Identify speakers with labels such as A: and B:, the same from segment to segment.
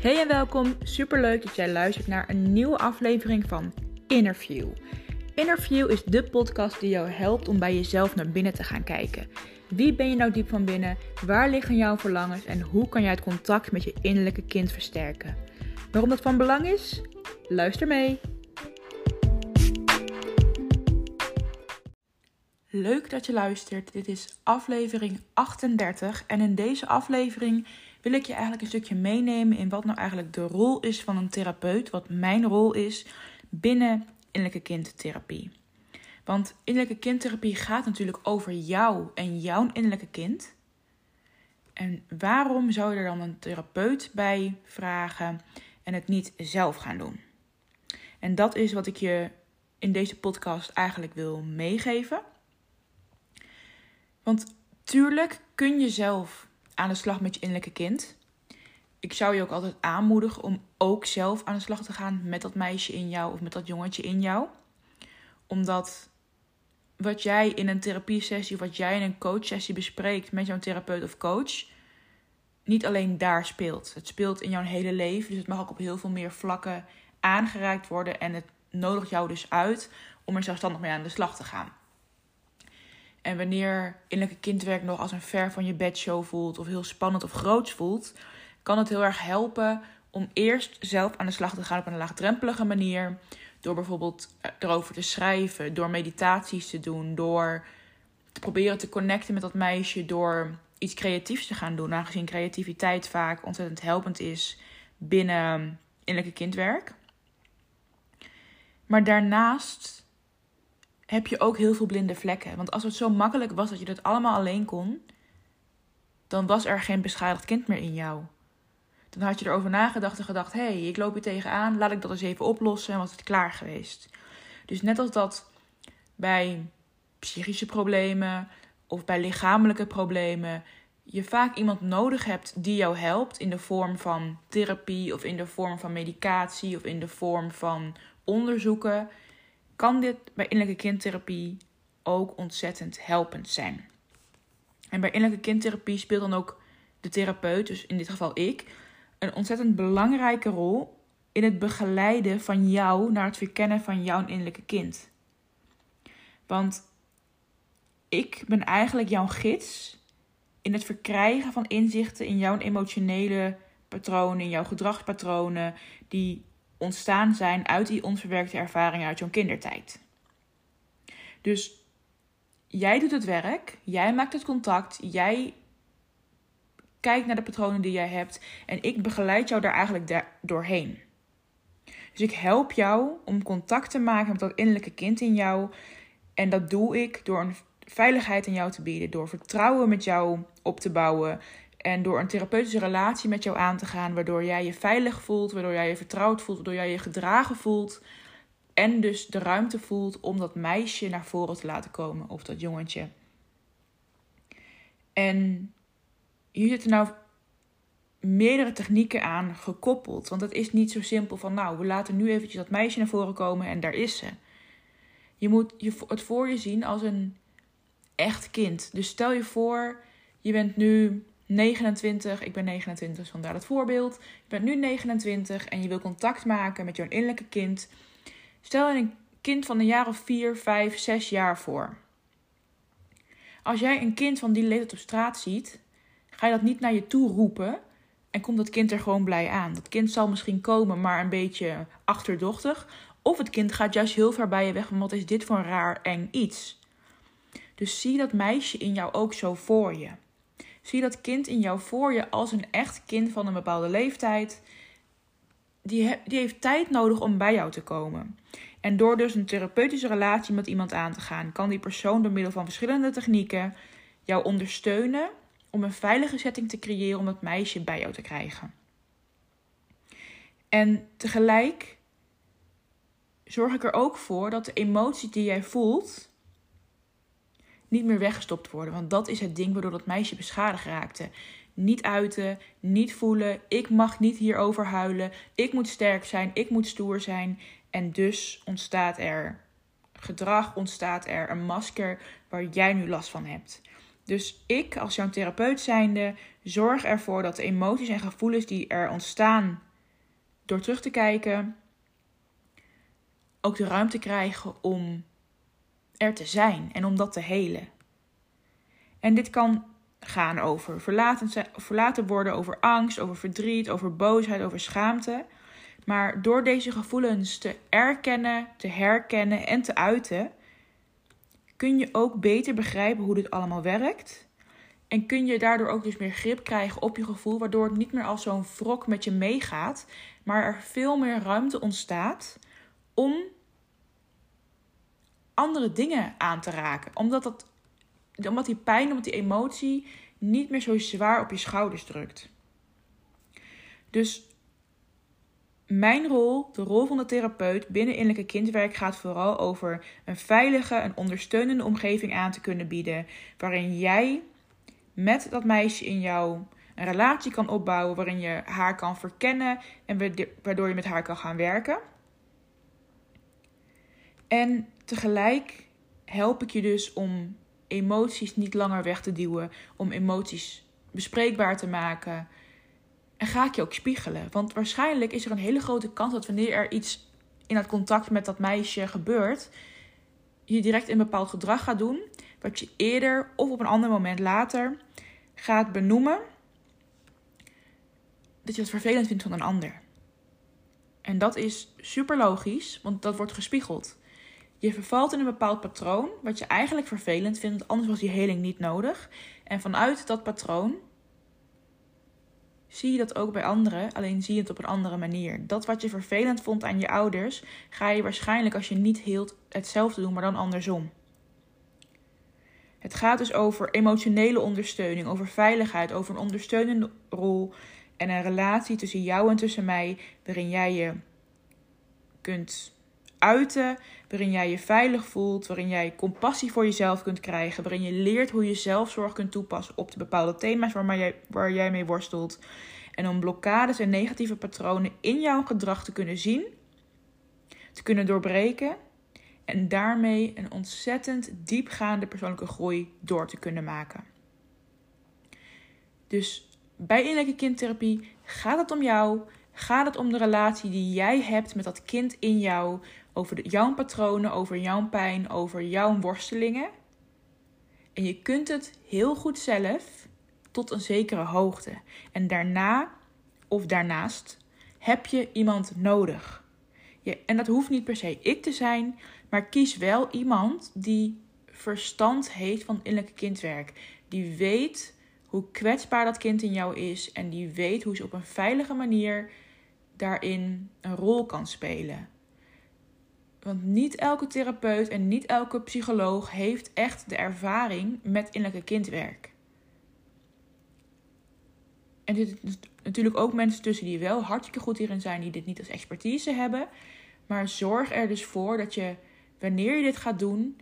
A: Hey en welkom. Superleuk dat jij luistert naar een nieuwe aflevering van Interview. Interview is de podcast die jou helpt om bij jezelf naar binnen te gaan kijken. Wie ben je nou diep van binnen? Waar liggen jouw verlangens en hoe kan jij het contact met je innerlijke kind versterken? Waarom dat van belang is? Luister mee. Leuk dat je luistert. Dit is aflevering 38 en in deze aflevering wil ik je eigenlijk een stukje meenemen in wat nou eigenlijk de rol is van een therapeut, wat mijn rol is binnen innerlijke kindtherapie. Want innerlijke kindtherapie gaat natuurlijk over jou en jouw innerlijke kind. En waarom zou je er dan een therapeut bij vragen en het niet zelf gaan doen? En dat is wat ik je in deze podcast eigenlijk wil meegeven. Want tuurlijk kun je zelf aan de slag met je innerlijke kind. Ik zou je ook altijd aanmoedigen om ook zelf aan de slag te gaan met dat meisje in jou of met dat jongetje in jou. Omdat wat jij in een therapiesessie of wat jij in een coachsessie bespreekt met jouw therapeut of coach, niet alleen daar speelt. Het speelt in jouw hele leven, dus het mag ook op heel veel meer vlakken aangeraakt worden en het nodigt jou dus uit om er zelfstandig mee aan de slag te gaan. En wanneer innerlijke kindwerk nog als een ver van je bedshow voelt, of heel spannend of groots voelt, kan het heel erg helpen om eerst zelf aan de slag te gaan op een laagdrempelige manier. Door bijvoorbeeld eh, erover te schrijven, door meditaties te doen, door te proberen te connecten met dat meisje, door iets creatiefs te gaan doen. Aangezien creativiteit vaak ontzettend helpend is binnen innerlijke kindwerk. Maar daarnaast heb je ook heel veel blinde vlekken. Want als het zo makkelijk was dat je dat allemaal alleen kon, dan was er geen beschadigd kind meer in jou. Dan had je erover nagedacht en gedacht: hé, hey, ik loop hier tegenaan, laat ik dat eens even oplossen en was het klaar geweest. Dus net als dat bij psychische problemen of bij lichamelijke problemen je vaak iemand nodig hebt die jou helpt in de vorm van therapie of in de vorm van medicatie of in de vorm van onderzoeken, kan dit bij innerlijke kindtherapie ook ontzettend helpend zijn. En bij innerlijke kindtherapie speelt dan ook de therapeut, dus in dit geval ik, een ontzettend belangrijke rol in het begeleiden van jou naar het verkennen van jouw innerlijke kind. Want ik ben eigenlijk jouw gids in het verkrijgen van inzichten in jouw emotionele patronen, in jouw gedragspatronen, die ontstaan zijn uit die onverwerkte ervaringen uit jouw kindertijd. Dus jij doet het werk, jij maakt het contact, jij kijkt naar de patronen die jij hebt en ik begeleid jou daar eigenlijk doorheen. Dus ik help jou om contact te maken met dat innerlijke kind in jou. En dat doe ik door een veiligheid in jou te bieden, door vertrouwen met jou op te bouwen, en door een therapeutische relatie met jou aan te gaan, waardoor jij je veilig voelt, waardoor jij je vertrouwd voelt, waardoor jij je gedragen voelt. En dus de ruimte voelt om dat meisje naar voren te laten komen, of dat jongetje. En hier zitten nou meerdere technieken aan gekoppeld. Want het is niet zo simpel van, nou, we laten nu eventjes dat meisje naar voren komen en daar is ze. Je moet het voor je zien als een echt kind. Dus stel je voor, je bent nu 29, ik ben 29, dus vandaar het voorbeeld. Je bent nu 29 en je wil contact maken met jouw innerlijke kind. Stel een kind van een jaar of 4, 5, 6 jaar voor. Als jij een kind van die leeftijd op straat ziet, ga je dat niet naar je toe roepen en komt dat kind er gewoon blij aan. Dat kind zal misschien komen, maar een beetje achterdochtig. Of het kind gaat juist heel ver bij je weg, van wat is dit voor een raar eng iets. Dus zie dat meisje in jou ook zo voor je. Zie dat kind in jou voor je als een echt kind van een bepaalde leeftijd. Die, die heeft tijd nodig om bij jou te komen. En door dus een therapeutische relatie met iemand aan te gaan, kan die persoon door middel van verschillende technieken jou ondersteunen om een veilige setting te creëren om dat meisje bij jou te krijgen. En tegelijk zorg ik er ook voor dat de emotie die jij voelt niet meer weggestopt worden. Want dat is het ding waardoor dat meisje beschadigd raakte. Niet uiten, niet voelen. Ik mag niet hierover huilen. Ik moet sterk zijn. Ik moet stoer zijn. En dus ontstaat er gedrag, ontstaat er een masker waar jij nu last van hebt. Dus ik, als jouw therapeut zijnde, zorg ervoor dat de emoties en gevoelens die er ontstaan door terug te kijken ook de ruimte krijgen om er te zijn en om dat te helen. En dit kan gaan over verlaten, verlaten worden, over angst, over verdriet, over boosheid, over schaamte. Maar door deze gevoelens te erkennen, te herkennen en te uiten, kun je ook beter begrijpen hoe dit allemaal werkt. En kun je daardoor ook dus meer grip krijgen op je gevoel, waardoor het niet meer als zo'n wrok met je meegaat, maar er veel meer ruimte ontstaat om andere dingen aan te raken. Omdat, dat, omdat die pijn, omdat die emotie niet meer zo zwaar op je schouders drukt. Dus mijn rol, de rol van de therapeut binnen innerlijke kindwerk, gaat vooral over een veilige, een ondersteunende omgeving aan te kunnen bieden. Waarin jij met dat meisje in jou een relatie kan opbouwen. Waarin je haar kan verkennen en waardoor je met haar kan gaan werken. En tegelijk help ik je dus om emoties niet langer weg te duwen, om emoties bespreekbaar te maken. En ga ik je ook spiegelen. Want waarschijnlijk is er een hele grote kans dat wanneer er iets in het contact met dat meisje gebeurt, je direct een bepaald gedrag gaat doen, wat je eerder of op een ander moment later gaat benoemen dat je het vervelend vindt van een ander. En dat is super logisch, want dat wordt gespiegeld. Je vervalt in een bepaald patroon, wat je eigenlijk vervelend vindt, anders was die heling niet nodig. En vanuit dat patroon zie je dat ook bij anderen, alleen zie je het op een andere manier. Dat wat je vervelend vond aan je ouders, ga je waarschijnlijk als je niet hield hetzelfde doen, maar dan andersom. Het gaat dus over emotionele ondersteuning, over veiligheid, over een ondersteunende rol en een relatie tussen jou en tussen mij, waarin jij je kunt uiten, waarin jij je veilig voelt, waarin jij compassie voor jezelf kunt krijgen, waarin je leert hoe je zelfzorg kunt toepassen op de bepaalde thema's waar, jij, waar jij mee worstelt. En om blokkades en negatieve patronen in jouw gedrag te kunnen zien, te kunnen doorbreken en daarmee een ontzettend diepgaande persoonlijke groei door te kunnen maken. Dus bij innerlijke kindtherapie gaat het om jou, gaat het om de relatie die jij hebt met dat kind in jou, over jouw patronen, over jouw pijn, over jouw worstelingen. En je kunt het heel goed zelf tot een zekere hoogte. En daarna of daarnaast heb je iemand nodig. Je, en dat hoeft niet per se ik te zijn, maar kies wel iemand die verstand heeft van innerlijke kindwerk. Die weet hoe kwetsbaar dat kind in jou is en die weet hoe ze op een veilige manier daarin een rol kan spelen. Want niet elke therapeut en niet elke psycholoog heeft echt de ervaring met innerlijke kindwerk. En er zitten natuurlijk ook mensen tussen die wel hartstikke goed hierin zijn, die dit niet als expertise hebben. Maar zorg er dus voor dat je, wanneer je dit gaat doen,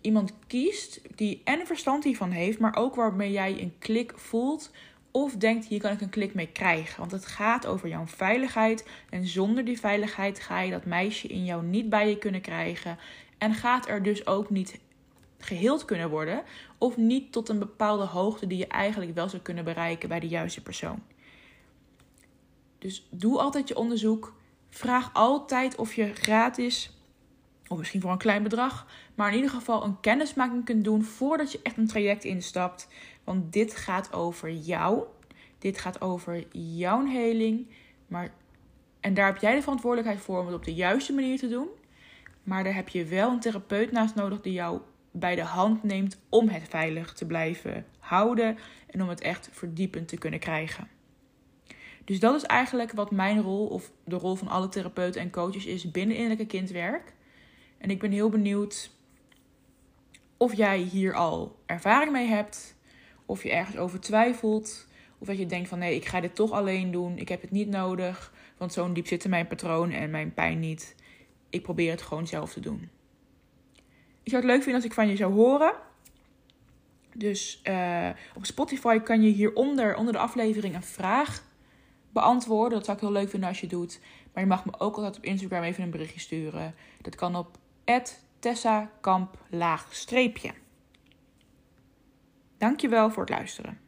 A: iemand kiest die en verstand hiervan heeft, maar ook waarmee jij een klik voelt of denkt hier kan ik een klik mee krijgen. Want het gaat over jouw veiligheid. En zonder die veiligheid ga je dat meisje in jou niet bij je kunnen krijgen. En gaat er dus ook niet geheeld kunnen worden. Of niet tot een bepaalde hoogte die je eigenlijk wel zou kunnen bereiken bij de juiste persoon. Dus doe altijd je onderzoek. Vraag altijd of je gratis, of misschien voor een klein bedrag, maar in ieder geval een kennismaking kunt doen voordat je echt een traject instapt. Want dit gaat over jou. Dit gaat over jouw heling. Maar, en daar heb jij de verantwoordelijkheid voor om het op de juiste manier te doen. Maar daar heb je wel een therapeut naast nodig die jou bij de hand neemt om het veilig te blijven houden en om het echt verdiepend te kunnen krijgen. Dus dat is eigenlijk wat mijn rol of de rol van alle therapeuten en coaches is binnen innerlijke kindwerk. En ik ben heel benieuwd of jij hier al ervaring mee hebt, of je ergens over twijfelt, of dat je denkt van nee, ik ga dit toch alleen doen, ik heb het niet nodig, want zo'n diep zit in mijn patroon en mijn pijn niet. Ik probeer het gewoon zelf te doen. Ik zou het leuk vinden als ik van je zou horen. Dus uh, op Spotify kan je hieronder, onder de aflevering, een vraag beantwoorden. Dat zou ik heel leuk vinden als je doet. Maar je mag me ook altijd op Instagram even een berichtje sturen. Dat kan op Tessa Kamp laag. Dankjewel voor het luisteren.